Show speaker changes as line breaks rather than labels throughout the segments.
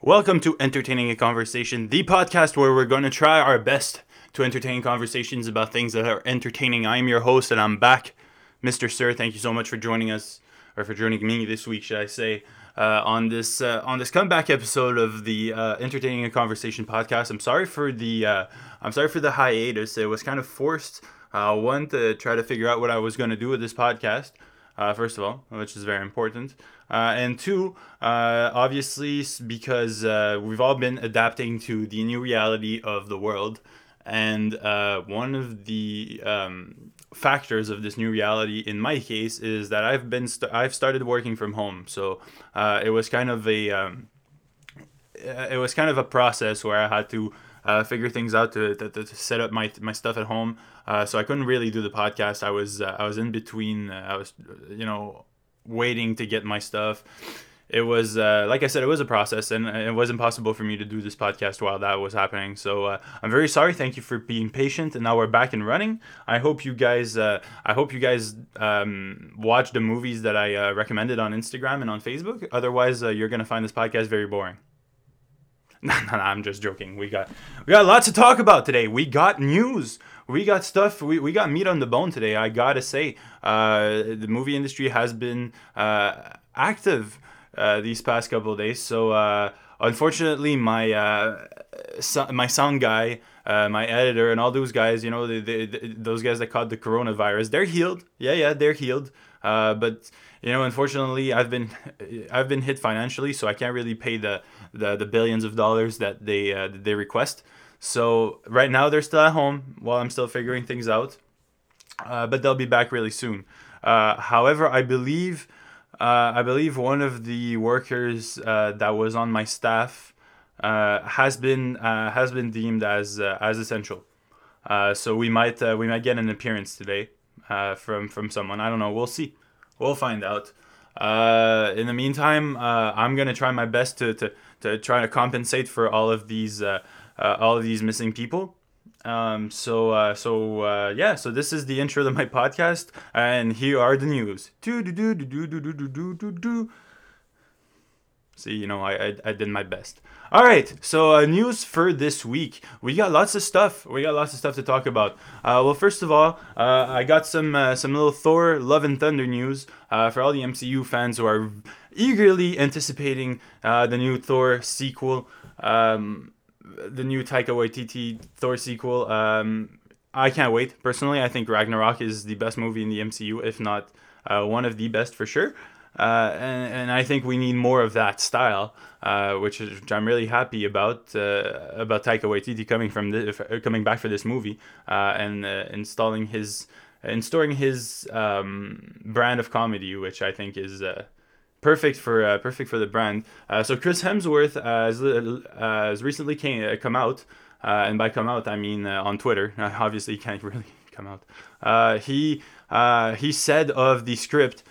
Welcome to Entertaining a Conversation, the podcast where we're going to try our best to entertain conversations about things that are entertaining. I'm your host and I'm back, Mr. Sir. Thank you so much for joining us, or for joining me this week, should I say, uh, on this uh, on this comeback episode of the uh, Entertaining a Conversation podcast. I'm sorry for the uh, I'm sorry for the hiatus. It was kind of forced. Uh, one to try to figure out what I was going to do with this podcast. Uh, first of all, which is very important. Uh, and two, uh, obviously, because uh, we've all been adapting to the new reality of the world. And uh, one of the um, factors of this new reality, in my case, is that I've been st- I've started working from home. So uh, it was kind of a um, it was kind of a process where I had to uh, figure things out to, to, to, set up my, my stuff at home. Uh, so I couldn't really do the podcast. I was uh, I was in between. I was you know waiting to get my stuff. It was uh, like I said, it was a process, and it was impossible for me to do this podcast while that was happening. So uh, I'm very sorry. Thank you for being patient, and now we're back and running. I hope you guys, uh, I hope you guys um, watch the movies that I uh, recommended on Instagram and on Facebook. Otherwise, uh, you're gonna find this podcast very boring. No, no, no, I'm just joking. We got we got lots to talk about today. We got news. We got stuff. We, we got meat on the bone today. I gotta say, uh, the movie industry has been uh, active uh, these past couple of days. So uh, unfortunately, my uh, so, my sound guy, uh, my editor, and all those guys, you know, the, the, the, those guys that caught the coronavirus, they're healed. Yeah, yeah, they're healed. but you know, unfortunately, I've been I've been hit financially, so I can't really pay the the, the billions of dollars that they uh, they request. So right now they're still at home while I'm still figuring things out, uh, but they'll be back really soon. Uh, however, I believe uh, I believe one of the workers uh, that was on my staff uh, has been has been deemed as as essential. so we might we might get an appearance today from from someone. I don't know. We'll see. We'll find out. Uh, in the meantime, uh, I'm gonna try my best to, to, to try to compensate for all of these uh, uh all of these missing people. Um, so uh, so uh, yeah, so this is the intro to my podcast, and here are the news. See, you know, I, I, I did my best. All right, so uh, news for this week. We got lots of stuff. We got lots of stuff to talk about. Uh, well, first of all, uh, I got some uh, some little Thor: Love and Thunder news uh, for all the MCU fans who are eagerly anticipating uh, the new Thor sequel, um, the new Taika Waititi Thor sequel. Um, I can't wait. Personally, I think Ragnarok is the best movie in the MCU, if not one of the best for sure. Uh, and, and I think we need more of that style, uh, which, is, which I'm really happy about uh, about Taika Waititi coming from the, coming back for this movie uh, and uh, installing his installing his um, brand of comedy, which I think is uh, perfect for perfect for the brand. so Chris Hemsworth has, has recently came come out, and by come out I mean on Twitter. obviously, he can't really come out. he he said of the script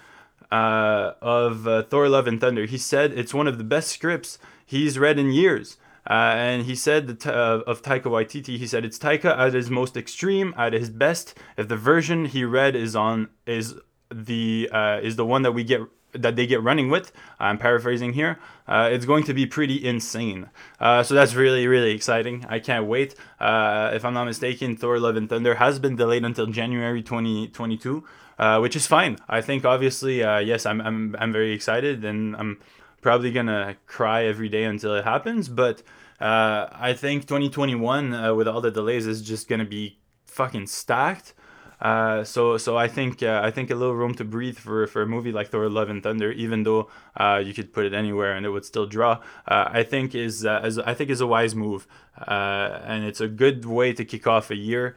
uh, of uh, Thor: Love and Thunder. He said it's one of the best scripts he's read in years. Uh, and he said that, uh, of Taika Waititi, he said it's Taika at his most extreme, at his best. If the version he read is on is the uh, is the one that we get that they get running with, I'm paraphrasing here. Uh, it's going to be pretty insane. Uh, so that's really really exciting. I can't wait. Uh, if I'm not mistaken, Thor: Love and Thunder has been delayed until January 2022 uh, which is fine. I think obviously, uh, yes, I'm, I'm I'm very excited, and I'm probably gonna cry every day until it happens. But uh, I think 2021 uh, with all the delays is just gonna be fucking stacked. Uh, so so I think uh, I think a little room to breathe for, for a movie like Thor: Love and Thunder, even though uh, you could put it anywhere and it would still draw. Uh, I think is uh, as I think is a wise move, and it's a good way to kick off a year.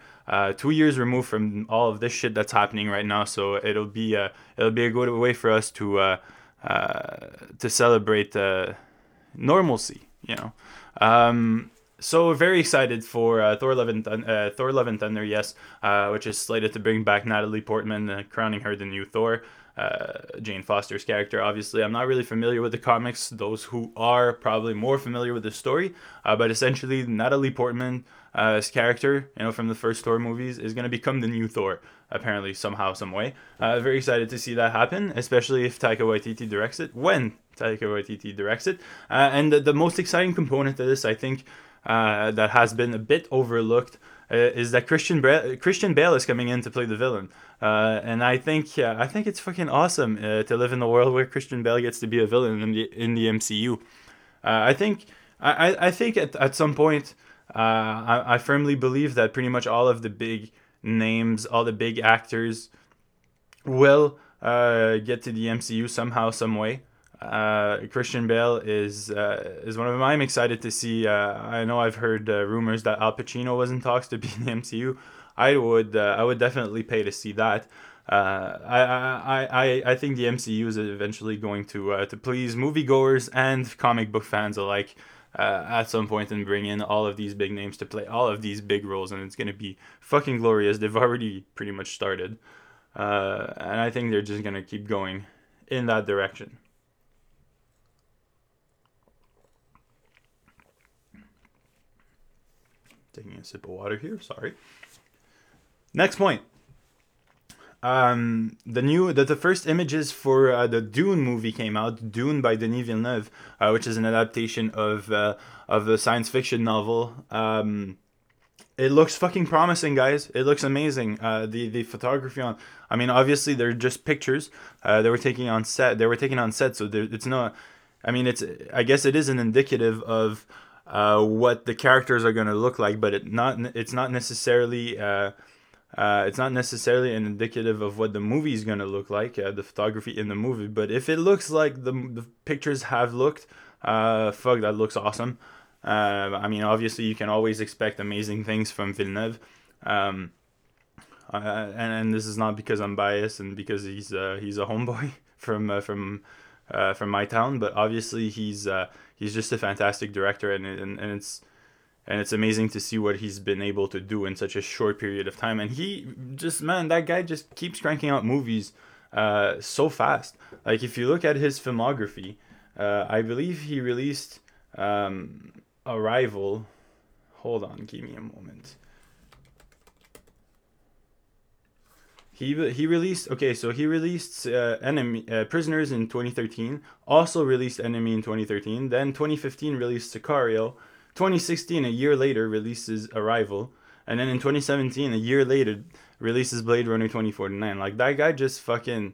two years removed from all of this shit that's happening right now, so it'll be a, it'll be a good way for us to to celebrate normalcy. You know. Um, so very excited for uh, Thor: Love and uh, Thor: Love and Thunder, yes, uh, which is slated to bring back Natalie Portman, uh, crowning her the new Thor. Uh, Jane Foster's character, obviously, I'm not really familiar with the comics. Those who are probably more familiar with the story, uh, but essentially, Natalie Portman's character, you know, from the first Thor movies, is going to become the new Thor. Apparently, somehow, some way. very excited to see that happen, especially if Taika Waititi directs it. When Taika Waititi directs it. And the, the most exciting component of this, I think, uh, that has been a bit overlooked uh, is that Christian Bale, Christian Bale is coming in to play the villain. Uh, and I think I think it's fucking awesome uh, to live in the world where Christian Bale gets to be a villain in the in the MCU. Uh, I think I, I think at, at some point uh, I, I firmly believe that pretty much all of the big names, all the big actors will get to the MCU somehow, some way. Uh, Christian Bale is uh, is one of them. I'm excited to see. Uh, I know I've heard uh, rumors that Al Pacino was in talks to be in the MCU. I would uh, I would definitely pay to see that. Uh, I, I, I, I think the MCU is eventually going to to please moviegoers and comic book fans alike at some point and bring in all of these big names to play all of these big roles, and it's going to be fucking glorious. They've already pretty much started, and I think they're just going to keep going in that direction. Taking a sip of water here, sorry. Next point. Um, the new the, the first images for uh, the Dune movie came out. Dune by Denis Villeneuve, uh, which is an adaptation of uh, of a science fiction novel. Um, it looks fucking promising, guys. It looks amazing. Uh, the the photography on. I mean, obviously they're just pictures. Uh, they were taking on set. They were taking on set, so it's not. I mean, it's. I guess it is an indicative of uh, what the characters are gonna look like, but it not. It's not necessarily. Uh, uh, it's not necessarily an indicative of what the movie is gonna look like, uh, the photography in the movie. But if it looks like the the pictures have looked, uh, fuck, that looks awesome. I mean, obviously, you can always expect amazing things from Villeneuve. Um, and, and this is not because I'm biased and because he's he's a homeboy from from uh, from my town, but obviously he's uh, he's just a fantastic director, and, and and it's and it's amazing to see what he's been able to do in such a short period of time. And he just man, that guy just keeps cranking out movies uh, so fast. Like if you look at his filmography, uh, I believe he released um, Arrival. Hold on, give me a moment. He, he released okay so he released uh, enemy uh, prisoners in 2013 also released enemy in 2013 then 2015 released sicario 2016 a year later releases arrival and then in 2017 a year later releases blade runner 2049 like that guy just fucking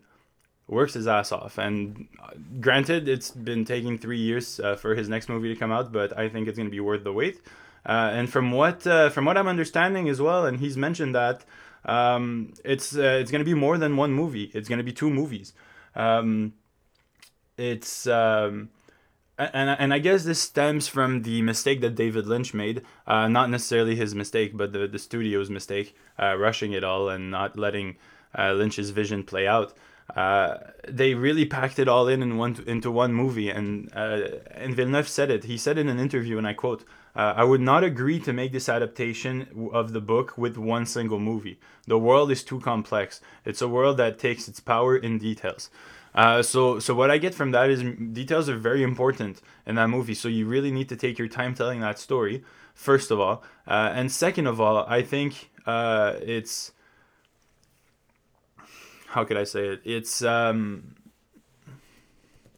works his ass off and uh, granted it's been taking three years uh, for his next movie to come out but i think it's to be worth the wait. Uh, and from what uh, from what i'm understanding as well and he's mentioned that um, it's uh, it's to be more than one movie. It's to be two movies. Um, it's um, and and I guess this stems from the mistake that David Lynch made. Uh, not necessarily his mistake, but the the studio's mistake, uh, rushing it all and not letting uh, Lynch's vision play out. Uh, they really packed it all in in one into one movie, and uh, and Villeneuve said it. He said in an interview, and I quote: uh, "I would not agree to make this adaptation of the book with one single movie. The world is too complex. It's a world that takes its power in details." Uh, so, so what I get from that is details are very important in that movie. So you really need to take your time telling that story, first of all, uh, and second of all, I think uh, it's how could I say it? It's um,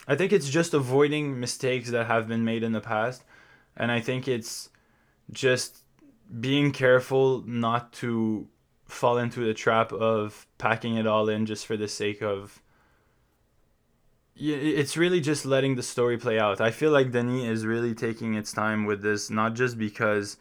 I think it's just avoiding mistakes that have been made in the past, and I think it's just being careful not to fall into the trap of packing it all in just for the sake of it's really just letting the story play out. I feel like Denis is really taking its time with this, not just because,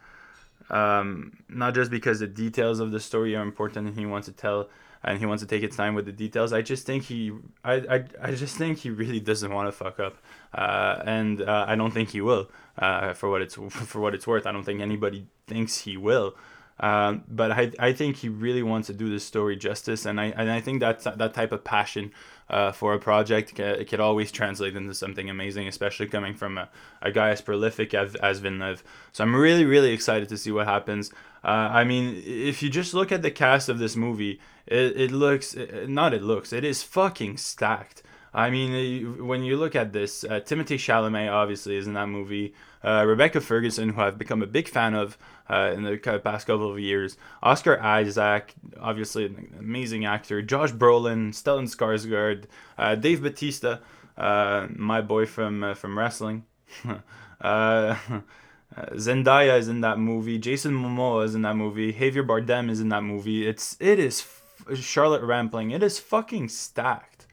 um, not just because the details of the story are important and he wants to tell and he wants to take his time with the details. I just think he, I, I, I just think he really doesn't want to fuck up, uh, and uh, I don't think he will. Uh, for what it's for what it's worth, I don't think anybody thinks he will. Um, but I, I think he really wants to do this story justice, and I and I think that that type of passion uh, for a project can, it could always translate into something amazing, especially coming from a, a guy as prolific as, as Villeneuve. So I'm really really excited to see what happens. Uh, I mean, if you just look at the cast of this movie, it, it looks not it looks it is fucking stacked. I mean, when you look at this, uh, Timothée Chalamet obviously is in that movie. Uh, Rebecca Ferguson, who I've become a big fan of uh, in the past couple of years. Oscar Isaac, obviously an amazing actor. Josh Brolin, Stellan Skarsgård, uh, Dave Bautista. uh, my boy from uh, from wrestling. uh, Zendaya is in that movie. Jason Momoa is in that movie. Javier Bardem is in that movie. It's it is f- Charlotte Rampling. It is fucking stacked.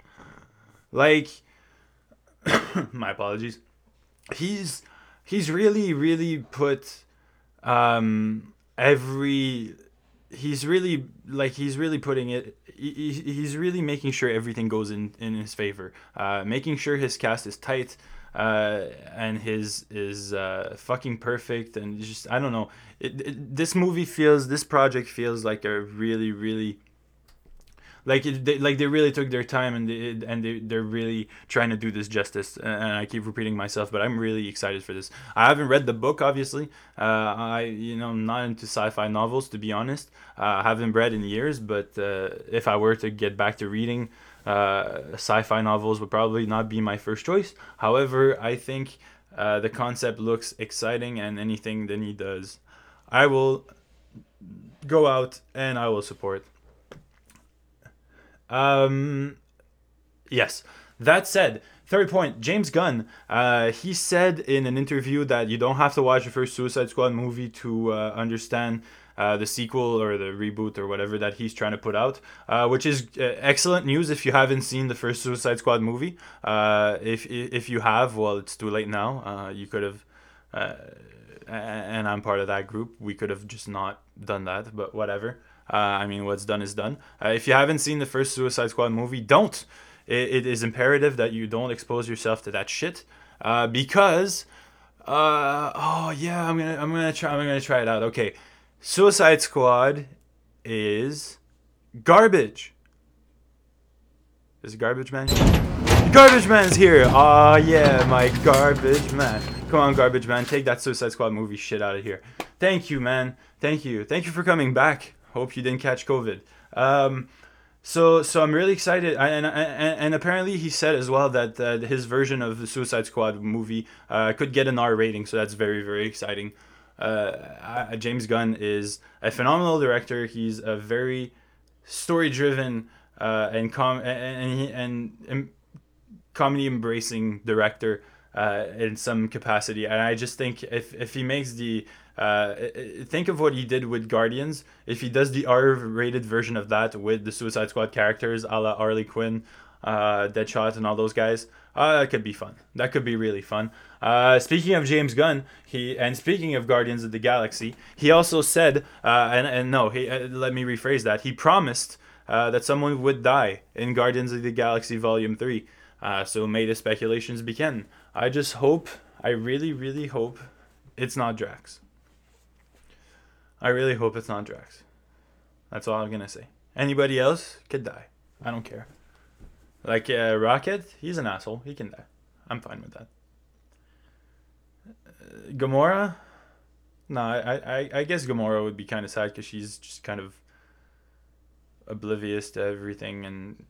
Like, my apologies. He's he's really really put um every he's really like he's really putting it he, he's really making sure everything goes in in his favor uh making sure his cast is tight uh and his is uh fucking perfect. And just i don't know. It, it, this movie feels this project feels like a really really like it, they, like they really took their time and they, and they, they're really trying to do this justice. And i keep repeating myself but i'm really excited for this. I haven't read the book obviously. Uh, i you know I'm not into sci-fi novels to be honest. Uh, i haven't read in years but uh, if i were to get back to reading uh, sci-fi novels would probably not be my first choice however i think uh, the concept looks exciting and anything that he does i will go out and i will support um, yes. That said, third point, James Gunn. Uh, he said in an interview that you don't have to watch the first Suicide Squad movie to uh, understand uh, the sequel or the reboot or whatever that he's trying to put out, uh, which is uh, excellent news if you haven't seen the first Suicide Squad movie. Uh, if if you have, well, it's too late now. You could have, and I'm part of that group. We could have just not done that, but whatever. I mean, what's done is done. If you haven't seen the first Suicide Squad movie, don't. It, it is imperative that you don't expose yourself to that shit because. Uh, oh yeah, I'm gonna I'm gonna try I'm gonna try it out. Okay, Suicide Squad is garbage. Is Garbage Man? Garbage Man's here. Oh yeah, my Garbage Man. Come on, Garbage Man, take that Suicide Squad movie shit out of here. Thank you, man. Thank you. Thank you for coming back. Hope you didn't catch COVID. Um, so so I'm really excited, and, and and apparently he said as well that uh, his version of the Suicide Squad movie uh, could get an R rating, so that's very very exciting. Uh, James Gunn is a phenomenal director. He's a very story driven uh, and com and and, and comedy embracing director uh, in some capacity, and I just think if if he makes the uh, think of what he did with Guardians. If he does the R-rated version of that with the Suicide Squad characters, a la Harley Quinn, uh, Deadshot, and all those guys, uh, that could be fun. That could be really fun. Uh, speaking of James Gunn, he and speaking of Guardians of the Galaxy, he also said, uh, and and no, he uh, let me rephrase that. He promised uh, that someone would die in Guardians of the Galaxy Volume Three. Uh, so may the speculations begin. I just hope, I really, really hope, it's not Drax. I really hope it's not Drax. That's all I'm gonna say. Anybody else could die. I don't care. Like uh, Rocket, he's an asshole. He can die. I'm fine with that. Uh, Gamora, no, I, I, I guess Gamora would be kind of sad because she's just kind of oblivious to everything and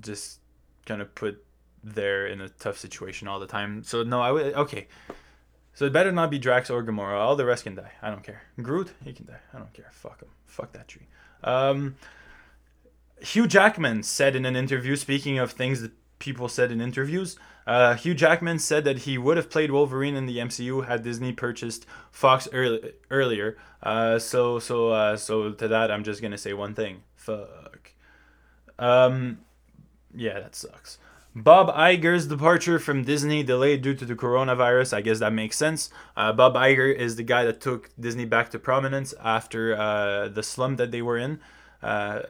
just kind of put there in a tough situation all the time. So no, I would okay. So it better not be Drax or Gamora. All the rest can die. I don't care. Groot, he can die. I don't care. Fuck him. Fuck that tree. Um, Hugh Jackman said in an interview, speaking of things that people said in interviews, uh, Hugh Jackman said that he would have played Wolverine in the MCU had Disney purchased Fox early, earlier. Uh, so so uh, so to that, I'm just gonna say one thing. Fuck. Um, yeah, that sucks. Bob Iger's departure from Disney delayed due to the coronavirus. I guess that makes sense. Uh, Bob Iger is the guy that took Disney back to prominence after uh, the slump that they were in uh,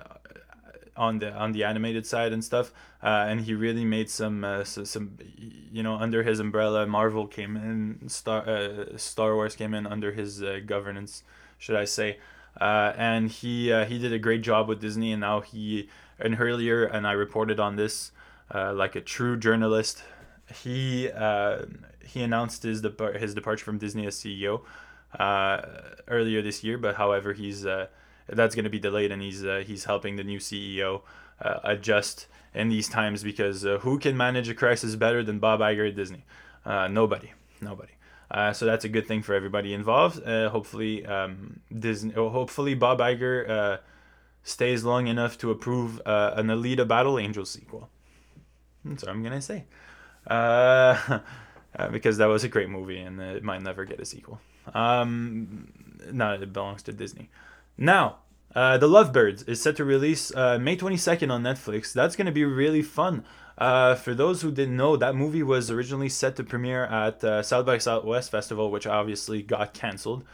on the on the animated side and stuff. Uh, and he really made some uh, so, some you know under his umbrella. Marvel came in, Star uh, Star Wars came in under his governance, should I say? and he he did a great job with Disney, and now he and earlier, and I reported on this uh, like a true journalist. He uh, he announced his depar- his departure from Disney as CEO uh, earlier this year, but however, he's uh, that's going to be delayed, and he's uh, he's helping the new CEO uh, adjust in these times because who can manage a crisis better than Bob Iger at Disney? nobody, nobody. Uh, so that's a good thing for everybody involved. Uh, hopefully, um, Disney. Hopefully, Bob Iger uh, stays long enough to approve an Alita Battle Angel sequel. That's what I'm gonna say. Uh, uh, because that was a great movie and it might never get a sequel. Um, no, it belongs to Disney. Now, uh, The Lovebirds is set to release uh, May 22nd on Netflix. That's going to be really fun. Uh, for those who didn't know, that movie was originally set to premiere at uh, South by Southwest Festival, which obviously got canceled.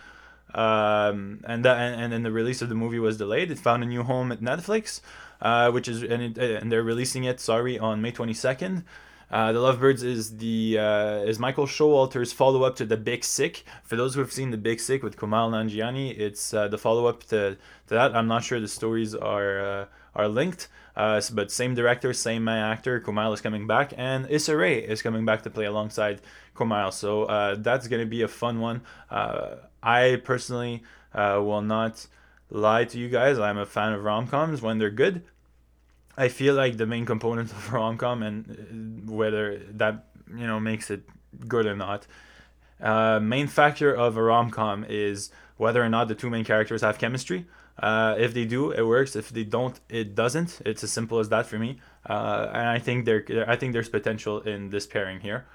Um, and, that, and and then the release of the movie was delayed. It found a new home at Netflix, uh, which is and, it, and they're releasing it. Sorry, on May 22nd. Uh, the Lovebirds is the uh, is Michael Showalter's follow up to The Big Sick. For those who have seen The Big Sick with Kumail Nanjiani, it's uh, the follow up to, to that. I'm not sure the stories are uh, are linked, uh, but same director, same actor. Kumail is coming back, and Issa Rae is coming back to play alongside Kumail. So that's gonna be a fun one. I personally will not lie to you guys. I'm a fan of rom coms when they're good. I feel like the main component of a rom com and whether that you know makes it good or not. Uh, main factor of a rom com is whether or not the two main characters have chemistry. Uh, if they do, it works. If they don't, it doesn't. It's as simple as that for me. Uh, and I think there, I think there's potential in this pairing here.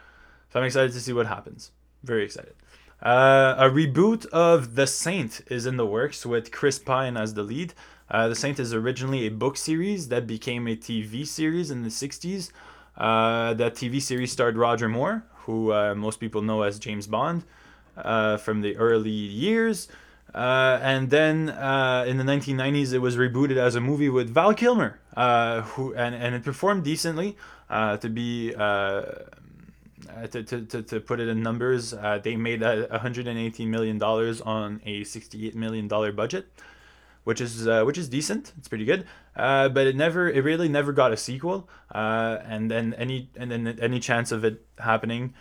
So I'm excited to see what happens. Very excited. Uh, a reboot of The Saint is in the works with Chris Pine as the lead. Uh, the Saint is originally a book series that became a TV series in the 60s. Uh, that TV series starred Roger Moore, who uh, most people know as James Bond uh, from the early years. Uh, and then uh, in the 1990s, it was rebooted as a movie with Val Kilmer, who and, and it performed decently. to be to, to, to, put it in numbers, they made uh, 118 million dollars on a 68 million dollar budget which is uh, which is decent. It's pretty good. Uh, but it never, it really never got a sequel. Uh, and then any and then any chance of it happening,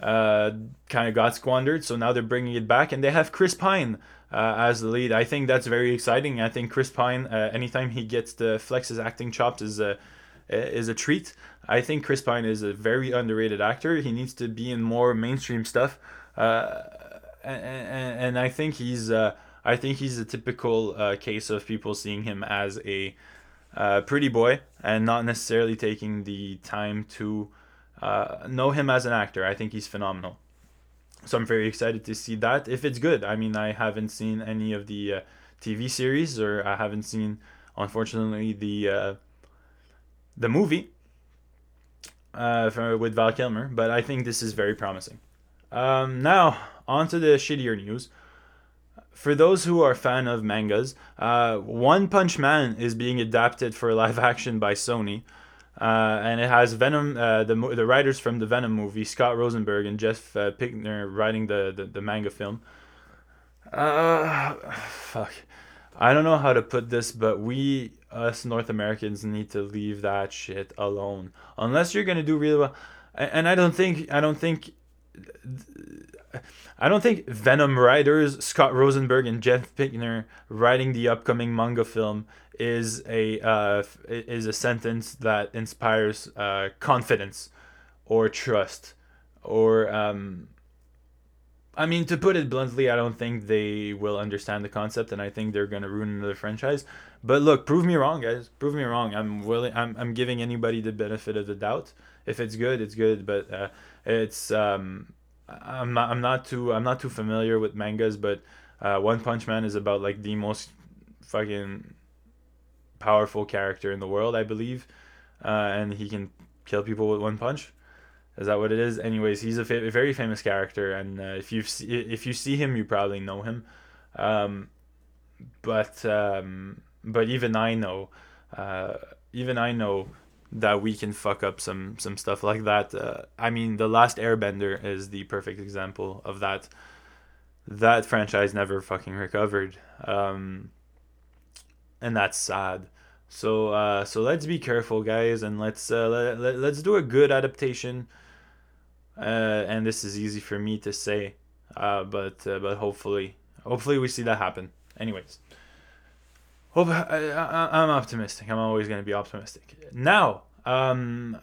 uh, kind of got squandered. So now they're bringing it back, and they have Chris Pine uh, as the lead. I think that's very exciting. I think Chris Pine, uh, anytime he gets to flex his acting chops, is a is a treat. I think Chris Pine is a very underrated actor. He needs to be in more mainstream stuff. and, and, and I think he's I think he's a typical uh, case of people seeing him as a uh, pretty boy and not necessarily taking the time to uh, know him as an actor. I think he's phenomenal. So I'm very excited to see that if it's good. I mean, I haven't seen any of the uh, TV series, or I haven't seen, unfortunately, the uh, the movie uh, with Val Kilmer. But I think this is very promising. Um, now on to the shittier news for those who are fan of mangas, uh, One Punch Man is being adapted for live action by Sony. Uh, and it has Venom, uh, the the writers from the Venom movie, Scott Rosenberg and Jeff uh, Pinkner, writing the, the, the manga film. Uh, fuck. I don't know how to put this, but we, us North Americans, need to leave that shit alone. Unless you're gonna do really well, and I don't think I don't think I don't think Venom writers Scott Rosenberg and Jeff Pinkner writing the upcoming manga film is a uh, is a sentence that inspires uh, confidence or trust or um, I mean to put it bluntly, I don't think they will understand the concept, and I think they're gonna ruin another franchise. But look, prove me wrong, guys. Prove me wrong. I'm willing. I'm I'm giving anybody the benefit of the doubt. If it's good, it's good. But uh, it's um, I'm not I'm not too I'm not too familiar with mangas, but uh, One Punch Man is about like the most fucking powerful character in the world, I believe, uh, and he can kill people with one punch. Is that what it is? Anyways, he's a, fa- a very famous character, and uh, if you if you see him, you probably know him. Um, but um, but even I know, uh, even I know that we can fuck up some some stuff like that. Uh, I mean, the last Airbender is the perfect example of that. That franchise never fucking recovered, um, and that's sad. So uh, so let's be careful, guys, and let's uh, let, let, let's do a good adaptation. Uh, and this is easy for me to say, uh, but uh, but hopefully hopefully we see that happen. Anyways. Well, I, am optimistic. I'm always going to be optimistic. Now, um,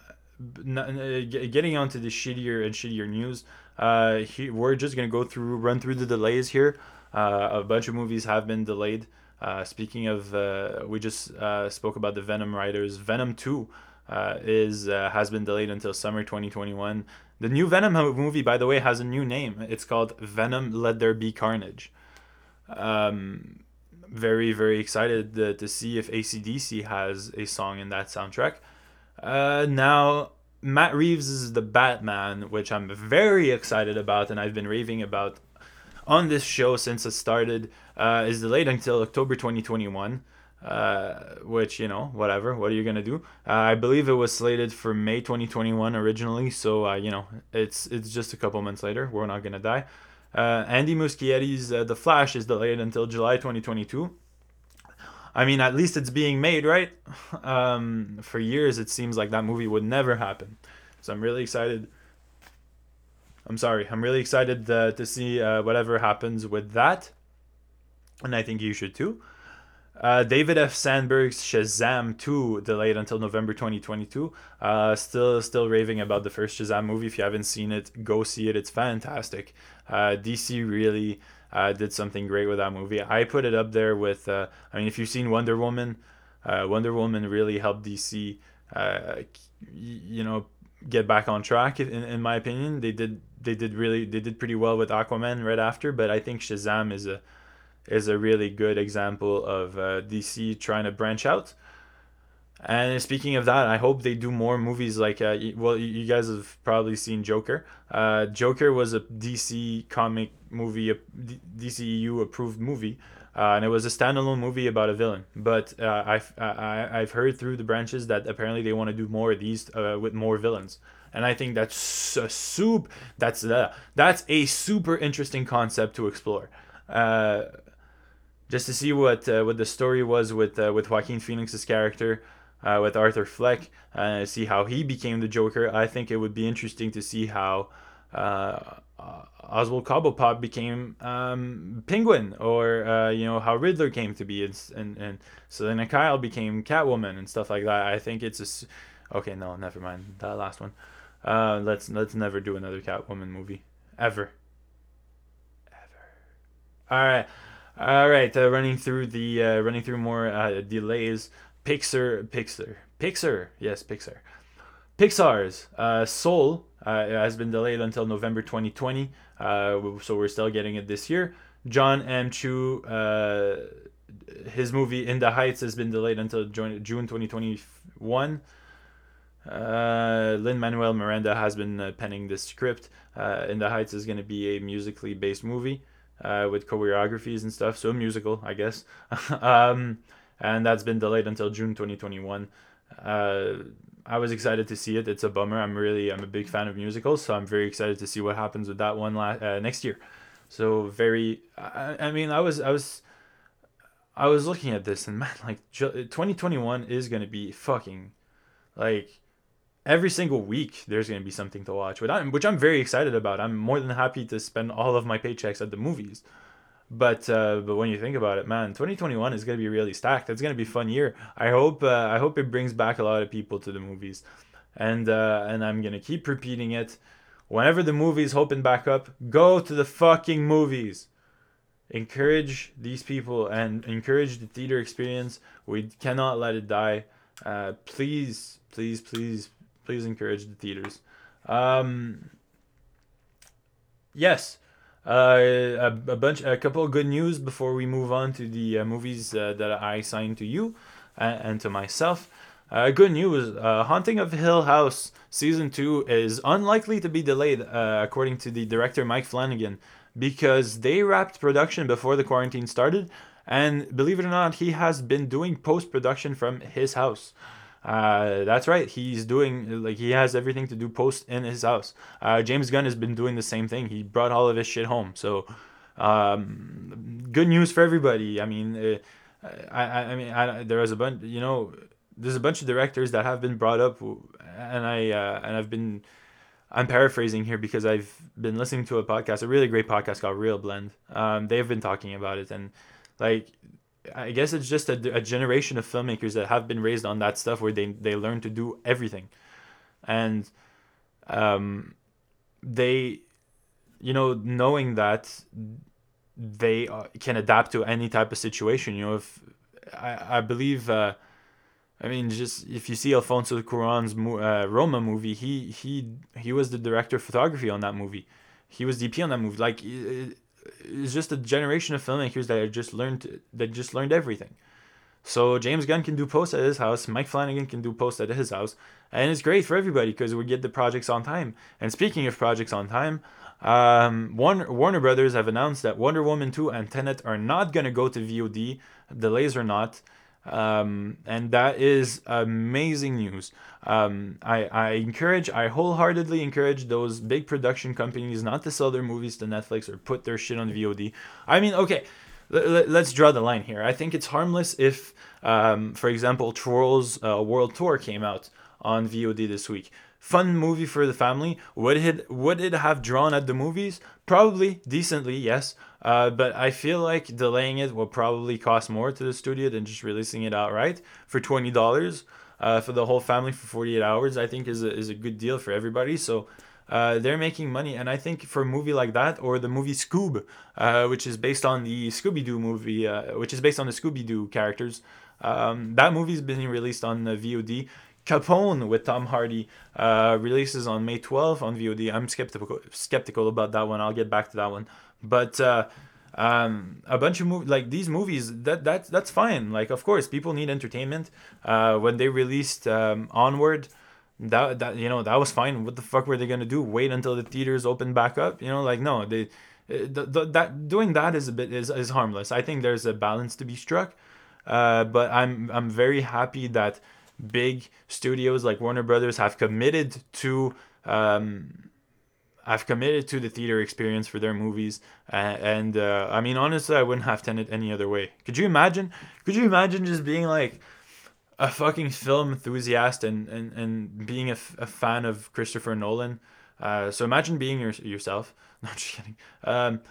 getting onto the shittier and shittier news, uh, he, we're just going to go through, run through the delays here. Uh, a bunch of movies have been delayed. Uh, speaking of, uh, we just uh, spoke about the Venom writers. Venom 2 uh, is uh, has been delayed until summer 2021. The new Venom movie, by the way, has a new name. It's called Venom: Let There Be Carnage. Um, very very excited to, to see if ACDC has a song in that soundtrack. Uh, now Matt Reeves is the Batman, which I'm very excited about, and I've been raving about on this show since it started. Uh, is delayed until October 2021 uh, which you know whatever what are you gonna do uh, i believe it was slated for may 2021 originally so uh, you know it's it's just a couple months later we're not gonna die uh, andy muschietti's uh, the flash is delayed until july 2022 i mean at least it's being made right? Um, for years it seems like that movie would never happen. So i'm really excited. I'm sorry. I'm really excited uh, to see whatever happens with that. And i think you should too uh, David F. Sandberg's Shazam 2 delayed until November 2022. Uh, still, still raving about the first Shazam movie. If you haven't seen it, go see it. It's fantastic. Uh, DC really uh, did something great with that movie. I put it up there with. Uh, I mean, if you've seen Wonder Woman, uh, Wonder Woman really helped DC. you know, get back on track. In, in my opinion, they did. They did really. They did pretty well with Aquaman right after. But I think Shazam is a is a really good example of uh, DC trying to branch out. And speaking of that, I hope they do more movies like, uh, well, you guys have probably seen Joker. Uh, Joker was a DC comic movie, a DCEU approved movie, uh, and it was a standalone movie about a villain. But uh, I've I, I've heard through the branches that apparently they want to do more of these uh, with more villains, and I think that's a soup. That's uh, that's a super interesting concept to explore. Uh, just to see what uh, what the story was with uh, with Joaquin Phoenix's character, uh, with Arthur Fleck, uh, see how he became the Joker. I think it would be interesting to see how uh, Oswald Cobblepot became um, Penguin, or uh, you know how Riddler came to be, and and, and Selina Kyle became Catwoman and stuff like that. I think it's a okay. No, never mind that last one. Uh, let's let's never do another Catwoman movie ever. Ever. All right. All right, uh, running through the uh, running through more uh, delays. Pixar, Pixar, Pixar. Yes, Pixar. Pixar's uh, Soul uh, has been delayed until November 2020, uh, so we're still getting it this year. John M. Chu, his movie In the Heights has been delayed until June 2021. Uh, Lin Manuel Miranda has been penning the script. In the Heights is going to be a musically based movie uh, with choreographies and stuff. So a musical, I guess. um, and that's been delayed until June 2021. Uh, I was excited to see it. It's a bummer. I'm really I'm a big fan of musicals, so I'm very excited to see what happens with that one la- uh, next year. So very. I, I mean, I was I was. I was looking at this and man, like 2021 is gonna be fucking, like every single week there's going to be something to watch, which I'm, which I'm very excited about. I'm more than happy to spend all of my paychecks at the movies. But uh, but when you think about it, man, 2021 is going to be really stacked. It's going to be a fun year. I hope uh, I hope it brings back a lot of people to the movies, and uh, and I'm gonna keep repeating it. Whenever the movies open back up, go to the fucking movies. Encourage these people and encourage the theater experience. We cannot let it die. Uh, please, please, please, please encourage the theaters. Um, yes, uh, a, a, bunch, a couple of good news before we move on to the uh, movies uh, that I assigned to you and, uh, and to myself. Uh, good news: uh, Haunting of Hill House season two is unlikely to be delayed, according to the director Mike Flanagan, because they wrapped production before the quarantine started, and believe it or not, he has been doing post production from his house. Uh, that's right. He's doing like he has everything to do post in his house. Uh, James Gunn has been doing the same thing. He brought all of his shit home. So, um, good news for everybody. I mean, uh, I, I mean, I, there was a bunch. You know, there's a bunch of directors that have been brought up, and I uh, and I've been. I'm paraphrasing here because I've been listening to a podcast, a really great podcast called ReelBlend. Um, they've been talking about it, and like I guess it's just a, a generation of filmmakers that have been raised on that stuff where they they learn to do everything, and um, they, you know, knowing that they can adapt to any type of situation. You know, if I I believe. Uh, I mean, just if you see Alfonso Cuarón's uh, Roma movie, he he he was the director of photography on that movie. He was DP on that movie. Like, it, it's just a generation of filmmakers that just learned that just learned everything. So James Gunn can do posts at his house. Mike Flanagan can do posts at his house, and it's great for everybody because we get the projects on time. And speaking of projects on time, um, Warner, Warner Brothers have announced that Wonder Woman 2 and Tenet are not gonna go to VOD. Delays or not. Um, and that is amazing news. Um, I, I encourage, I wholeheartedly encourage those big production companies not to sell their movies to Netflix or put their shit on VOD. I mean, okay, let, us draw the line here. I think it's harmless if, um, for example, Trolls uh, World Tour came out on VOD this week. Fun movie for the family. Would it would it have drawn at the movies? Probably decently, yes. Uh, but I feel like delaying it will probably cost more to the studio than just releasing it outright for twenty dollars uh, for the whole family for forty eight hours. I think is a, is a good deal for everybody. So. Uh, they're making money, and I think for a movie like that, or the movie Scoob, uh, which is based on the Scooby Doo movie, uh, which is based on the Scooby Doo characters, um, that movie's been released on the VOD. Capone with Tom Hardy uh, releases on May 12th on VOD. I'm skeptical skeptical about that one. I'll get back to that one. But uh, um, a bunch of movies like these movies that that that's fine. Like of course people need entertainment. Uh, when they released um, Onward, that that you know that was fine. What the fuck were they gonna do? Wait until the theaters open back up? You know, like no, they uh, the, the, that doing that is a bit is, is harmless. I think there's a balance to be struck. Uh, but I'm I'm very happy that big studios like Warner Brothers have committed to um, have committed to the theater experience for their movies, uh, and uh, I mean honestly, I wouldn't have Tenet any other way. Could you imagine? Could you imagine just being like a fucking film enthusiast and and, and being a, f- a fan of Christopher Nolan? Uh, so imagine being your, yourself. No, just kidding. Um,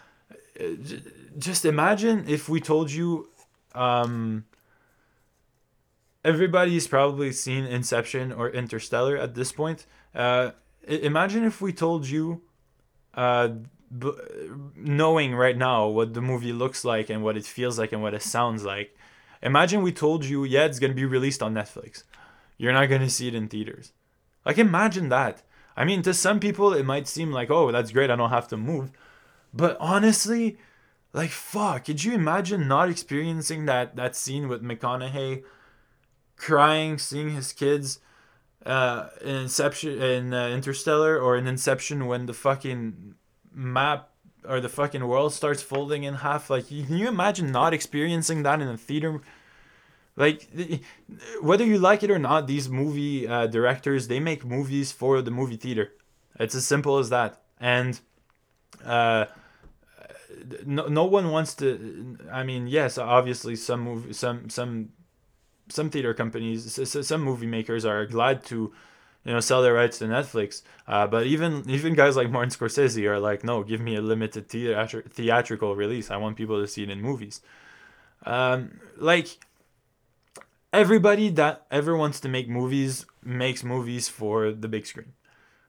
just imagine if we told you um, everybody's probably seen Inception or Interstellar at this point. Uh, imagine if we told you, uh, b- knowing right now what the movie looks like and what it feels like and what it sounds like. Imagine we told you, yeah, it's gonna be released on Netflix. You're not gonna see it in theaters. Like imagine that. I mean, to some people it might seem like, oh, that's great, I don't have to move. But honestly, like fuck, could you imagine not experiencing that that scene with McConaughey? Crying seeing his kids uh, in Inception, in uh, Interstellar, or in Inception when the fucking map or the fucking world starts folding in half. Like, can you imagine not experiencing that in a theater? Like, whether you like it or not, these movie uh, directors they make movies for the movie theater. It's as simple as that. And uh, no, no one wants to. I mean, yes, obviously some movie, some some some theater companies, some movie makers are glad to, you know, sell their rights to Netflix. Uh, but even even guys like Martin Scorsese are like, no, give me a limited theatri- theatrical release. I want people to see it in movies. Um, like everybody that ever wants to make movies makes movies for the big screen,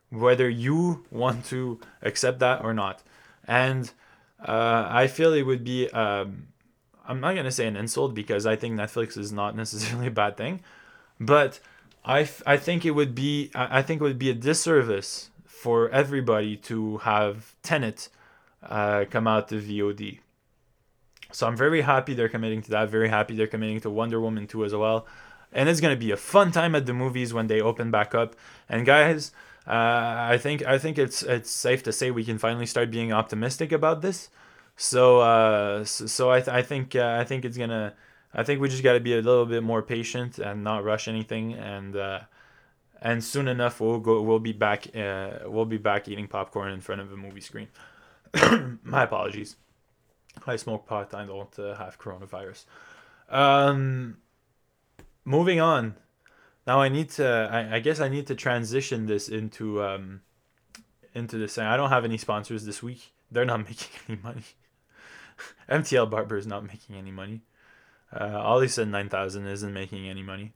whether you want to accept that or not. And uh, I feel it would be um, I'm not gonna say an insult because I think Netflix is not necessarily a bad thing, but I, I think it would be I think it would be a disservice for everybody to have Tenet uh, come out to VOD. So I'm very happy they're committing to that. Very happy they're committing to Wonder Woman 2 as well. And it's gonna be a fun time at the movies when they open back up. And guys, uh, I think I think it's it's safe to say we can finally start being optimistic about this. So uh, so, so I, th- I think uh, I think it's gonna I think we just got to be a little bit more patient and not rush anything and uh, and soon enough we'll go we'll be back uh, we'll be back eating popcorn in front of a movie screen. My apologies. I smoke pot. I don't uh, have coronavirus. Um, moving on. Now I need to. I, I guess I need to transition this into um, into this thing. I don't have any sponsors this week. They're not making any money. MTL Barber is not making any money. Uh, Ollie said 9000 isn't making any money.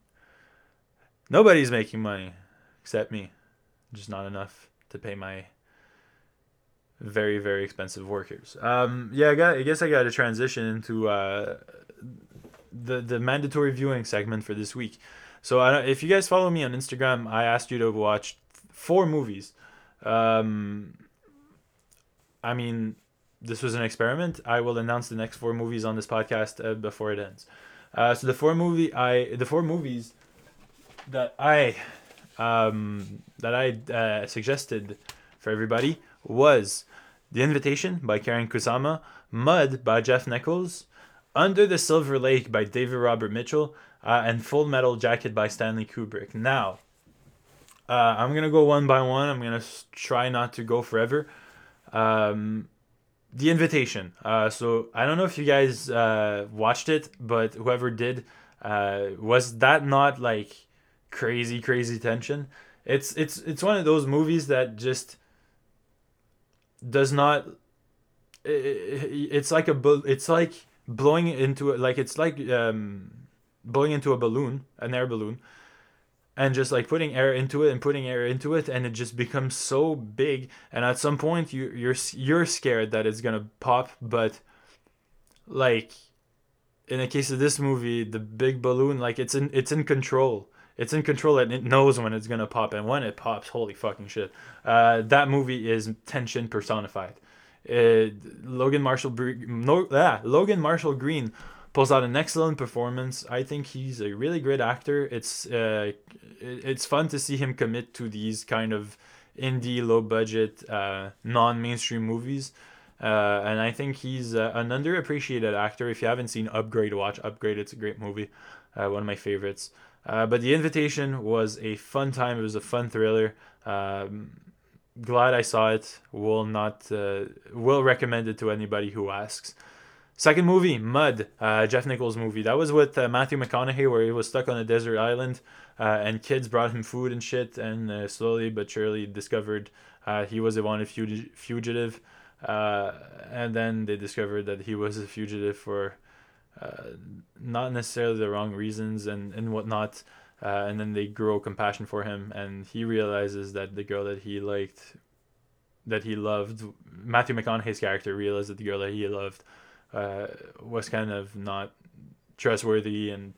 Nobody's making money except me. Just not enough to pay my very, very expensive workers. Um, yeah, I, got, I guess I got to transition into uh, the, the mandatory viewing segment for this week.
So I if you guys follow me on Instagram, I asked you to watch four movies. Um, I mean, this was an experiment. I will announce the next four movies on this podcast uh, before it ends. Uh, so the four movie I the four movies that I um, that I uh, suggested for everybody was The Invitation by Karyn Kusama, Mud by Jeff Nichols, Under the Silver Lake by David Robert Mitchell, uh, and Full Metal Jacket by Stanley Kubrick. Now, uh, I'm gonna go one by one. I'm gonna try not to go forever. Um, the invitation. Uh, so I don't know if you guys uh, watched it, but whoever did, uh, was that not like crazy, crazy tension? It's it's it's one of those movies that just does not. It, it's like a it's like blowing into it like it's like um, blowing into a balloon, an air balloon, and just like putting air into it and putting air into it and it just becomes so big and at some point you you're you're scared that it's to pop but like in the case of this movie the big balloon like it's in it's in control. It's in control and it knows when it's to pop and when it pops holy fucking shit. Uh, that movie is tension personified. Uh, Logan Marshall no, ah, Logan Marshall Green pulls out an excellent performance. I think he's a really great actor. It's uh, it's fun to see him commit to these kind of indie, low budget, uh, non mainstream movies. Uh, and I think he's uh, an underappreciated actor. If you haven't seen Upgrade, watch Upgrade. It's a great movie, uh, one of my favorites. Uh, but The Invitation was a fun time. It was a fun thriller. Um, glad I saw it. Will not uh, will recommend it to anybody who asks. Second movie, Mud, uh, Jeff Nichols movie. That was with uh, Matthew McConaughey, where he was stuck on a desert island, uh, and kids brought him food and shit, and uh, slowly but surely discovered uh, he was a wanted fugitive, uh, and then they discovered that he was a fugitive for not necessarily the wrong reasons and and whatnot. and then they grow compassion for him, and he realizes that the girl that he liked, that he loved, Matthew McConaughey's character realized that the girl that he loved uh, was kind of not trustworthy and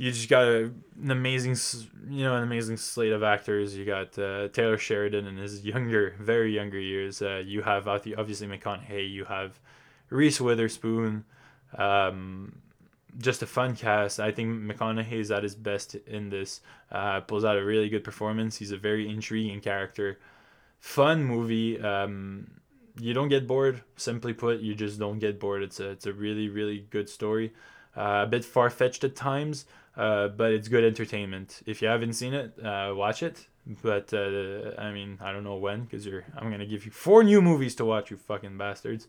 you just got a, an amazing you know an amazing slate of actors. You got uh, taylor sheridan in his younger very younger years. Uh, you have obviously mcconaughey you have reese witherspoon. Um, just a fun cast. I think mcconaughey is at his best in this. Uh, pulls out a really good performance. He's a very intriguing character. Fun movie. Um, you don't get bored. Simply put, you just don't get bored. It's a it's a really really good story. Uh, a bit far fetched at times, uh, but it's good entertainment. If you haven't seen it, uh, watch it. But uh, I mean, I don't know when because you're. I'm gonna give you four new movies to watch. You fucking bastards.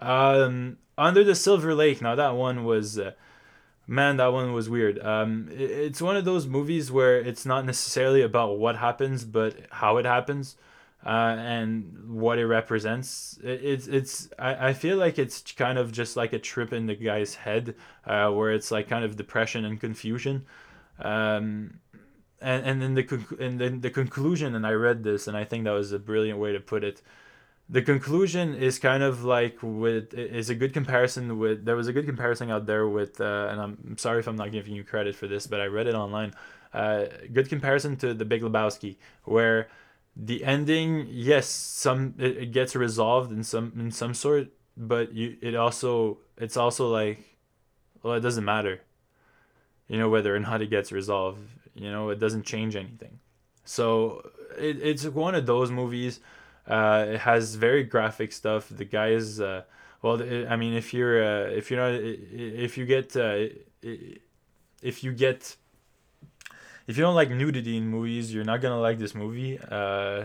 Um, Under the Silver Lake. Now that one was. Uh, man, that one was weird. Um, it's one of those movies where it's not necessarily about what happens, but how it happens uh, and what it represents. It, it's it's I, I feel like it's kind of just like a trip in the guy's head, uh, where it's like kind of depression and confusion. Um, and and then the and then the conclusion, and I read this, and I think that was a brilliant way to put it. The conclusion is kind of like with is a good comparison with there was a good comparison out there with uh, and I'm sorry if I'm not giving you credit for this, but I read it online. Uh, good comparison to the Big Lebowski, where the ending yes some it, it gets resolved in some in some sort but you it also it's also like well it doesn't matter you know whether or not it gets resolved you know it doesn't change anything. So it, it's one of those movies uh, it has very graphic stuff the guy is uh, well i mean if you're uh, if you're not if you get uh, if you get if you don't like nudity in movies, you're not gonna like this movie. Uh,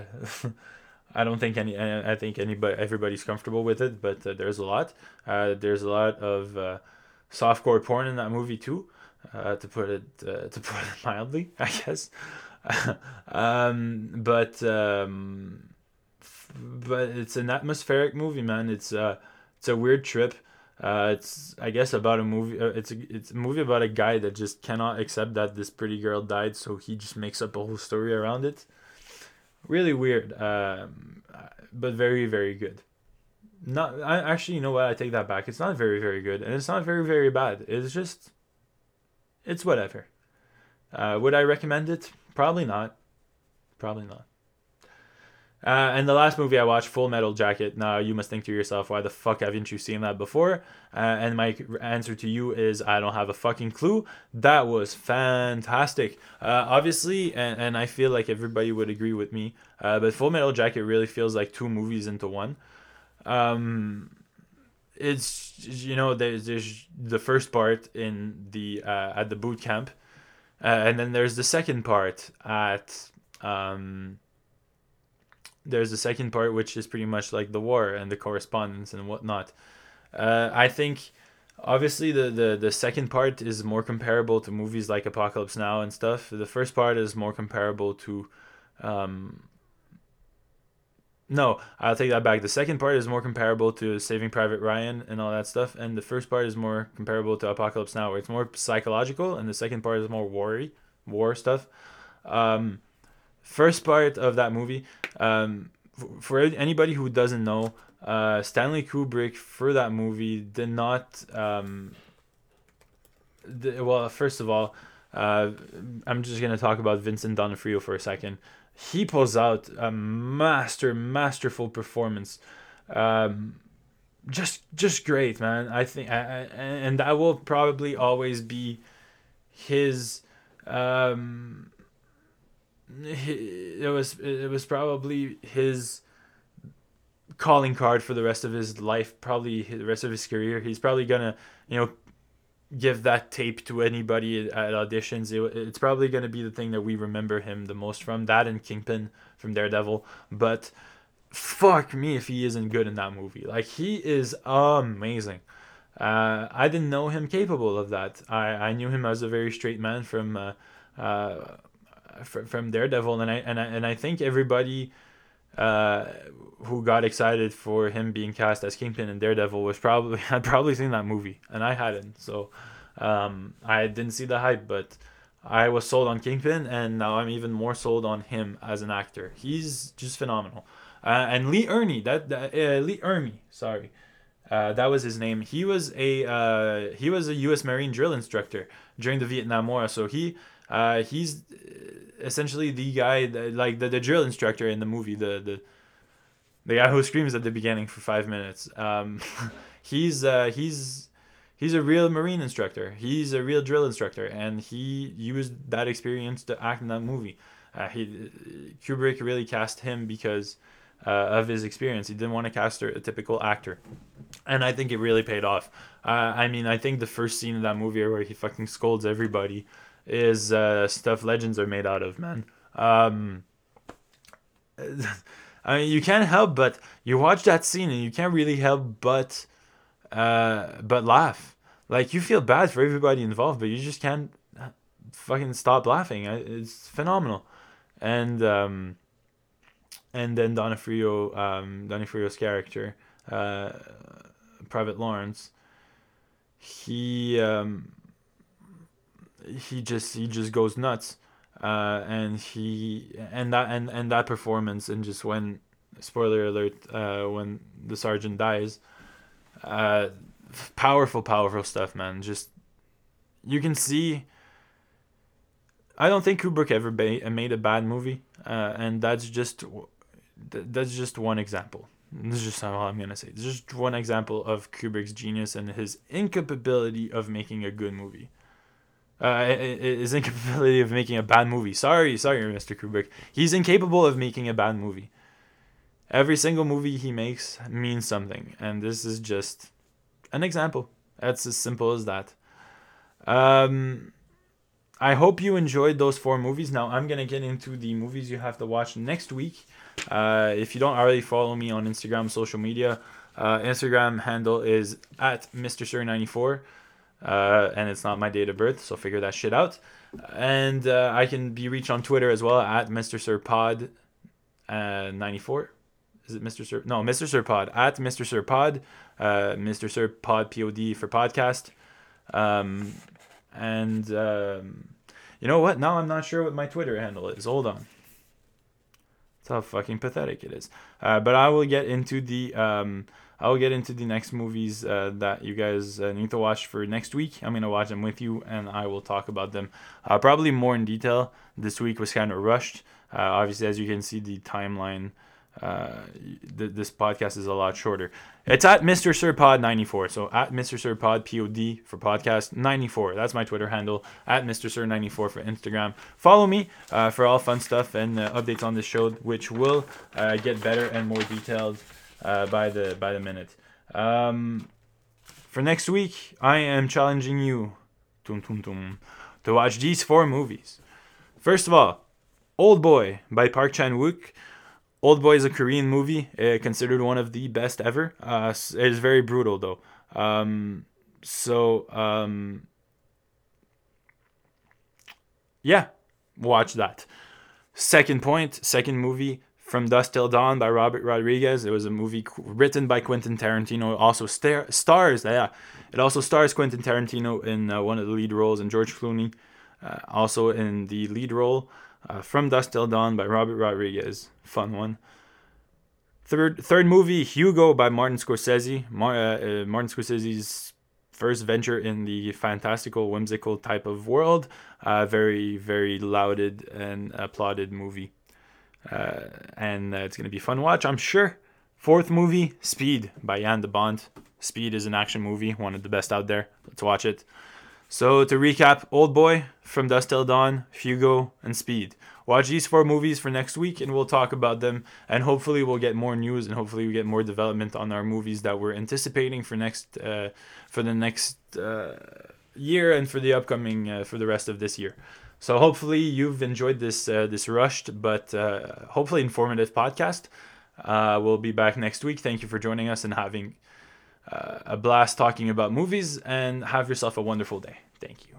I don't think any. I think anybody, everybody's comfortable with it, but uh, there's a lot. Uh, there's a lot of uh, softcore porn in that movie too, uh, to put it uh, to put it mildly, I guess. um, but um, but it's an atmospheric movie, man. It's uh, it's a weird trip. Uh, it's I guess about a movie. Uh, it's a it's a movie about a guy that just cannot accept that this pretty girl died, so he just makes up a whole story around it. Really weird, um, but very very good. Not I actually you know what I take that back. It's not very very good, and it's not very very bad. It's just it's whatever. Uh, would I recommend it? Probably not. Probably not. Uh, and the last movie I watched, Full Metal Jacket. Now you must think to yourself, why the fuck haven't you seen that before? Uh, and my answer to you is, I don't have a fucking clue. That was fantastic. Uh, obviously, and, and I feel like everybody would agree with me, uh, but Full Metal Jacket really feels like two movies into one. Um, it's you know there's, there's the first part in the uh, at the boot camp, uh, and then there's the second part at um, there's the second part which is pretty much like the war and the correspondence and whatnot. Uh, I think obviously the, the the second part is more comparable to movies like Apocalypse Now and stuff. The first part is more comparable to um, no, I'll take that back. The second part is more comparable to Saving Private Ryan and all that stuff, and the first part is more comparable to Apocalypse Now, where it's more psychological, and the second part is more war war stuff. Um, first part of that movie, um, for anybody who doesn't know, uh, Stanley Kubrick for that movie did not. Um, well, first of all, uh, I'm just gonna talk about Vincent D'Onofrio for a second. He pulls out a master, masterful performance. Um, just, just great, man. I think, I, I, and that will probably always be his. Um, it was it was probably his calling card for the rest of his life, probably the rest of his career. He's probably gonna, you know, give that tape to anybody at auditions. It, it's probably gonna be the thing that we remember him the most from. That and Kingpin from Daredevil, but fuck me if he isn't good in that movie. Like he is amazing. Uh, I didn't know him capable of that. I, I knew him as a very straight man from uh, uh, from Daredevil, and I and I and I think everybody uh, who got excited for him being cast as Kingpin in Daredevil was probably had probably seen that movie, and I hadn't. So um, I didn't see the hype, but I was sold on Kingpin, and now I'm even more sold on him as an actor. He's just phenomenal. Uh, and Lee Ernie, that, that uh, Lee Ermey, sorry, uh, that was his name. He was a uh, he was a U.S. Marine drill instructor during the Vietnam War, so he uh, he's essentially the guy that, like the, the drill instructor in the movie the the the guy who screams at the beginning for five minutes. Um, he's uh, he's he's a real marine instructor. He's a real drill instructor and he used that experience to act in that movie. Uh, he kubrick really cast him because uh, of his experience. He didn't want to cast a, a typical actor. And i think it really paid off. Uh, i mean i think the first scene of that movie where he fucking scolds everybody is uh, stuff legends are made out of, man. Um, I mean, you can't help but you watch that scene and you can't really help but uh, but laugh. Like you feel bad for everybody involved, but you just can't fucking stop laughing. It's phenomenal, and um, and then D'Onofrio, um, D'Onofrio's character, uh, Private Lawrence, he um, he just he just goes nuts. Uh, and he and that and, and that performance and just when spoiler alert uh, when the sergeant dies uh, powerful powerful stuff man. Just you can see I don't think Kubrick ever ba- made a bad movie uh, and that's just that's just one example. This is just all I'm gonna say. Is just one example of Kubrick's genius and his incapability of making a good movie uh, his incapability of making a bad movie. Sorry, sorry, Mr. Kubrick. He's incapable of making a bad movie. Every single movie he makes means something, and this is just an example. That's as simple as that. Um, I hope you enjoyed those four movies. Now I'm gonna get into the movies you have to watch next week. Uh, if you don't already follow me on Instagram, social media, uh, Instagram handle is at Mr. Sir 94 uh, and it's not my date of birth, so figure that shit out. And uh, I can be reached on Twitter as well at Mr. Sir Pod uh, 94. Is it Mr. Sir? No, Mr. Sir Pod at Mr. Sir Pod, uh, Mr. Sir Pod Pod for podcast. Um, and um, you know what? Now I'm not sure what my Twitter handle is. Hold on. That's how fucking pathetic it is. Uh, but I will get into the um, I'll get into the next movies uh, that you guys uh, need to watch for next week. I'm gonna watch them with you, and I will talk about them uh, probably more in detail. This week was kind of rushed. Uh, obviously, as you can see, the timeline. Uh, th- this podcast is a lot shorter. It's at Mr. Sir Pod 94. So at Mr. Sir Pod POD for podcast 94. That's my Twitter handle. At Mr. Sir 94 for Instagram. Follow me uh, for all fun stuff and updates on this show, which will get better and more detailed uh, by the by the minute. Um, for next week, I am challenging you tum, tum, tum, to watch these four movies. First of all, Old Boy by Park Chan Wook. Old Boy is a Korean movie, uh, considered one of the best ever. Uh, it is very brutal though. Um, so um, yeah, watch that. Second point, second movie, From Dusk Till Dawn by Robert Rodriguez. It was a movie written by Quentin Tarantino. Also star- stars, yeah, it also stars Quentin Tarantino in uh, one of the lead roles, and George Clooney uh, also in the lead role. Uh, From Dusk Till Dawn by Robert Rodriguez, fun one. Third, third movie, Hugo by Martin Scorsese. Mar- uh, uh, Martin Scorsese's first venture in the fantastical, whimsical type of world. Uh, very, very lauded and applauded movie. Uh, and uh, it's going to be fun watch, I'm sure. Fourth movie, Speed by Jan de Bont. Speed is an action movie, one of the best out there. Let's watch it. So to recap, Old Boy, From Dusk Till Dawn, Hugo, and Speed. Watch these four movies for next week, and we'll talk about them. And hopefully, we'll get more news, and hopefully, we get more development on our movies that we're anticipating for next, uh, for the next uh, year, and for the upcoming, uh, for the rest of this year. So hopefully, you've enjoyed this uh, this rushed but uh, hopefully informative podcast. Uh, we'll be back next week. Thank you for joining us and having uh, a blast talking about movies and have yourself a wonderful day. Thank you.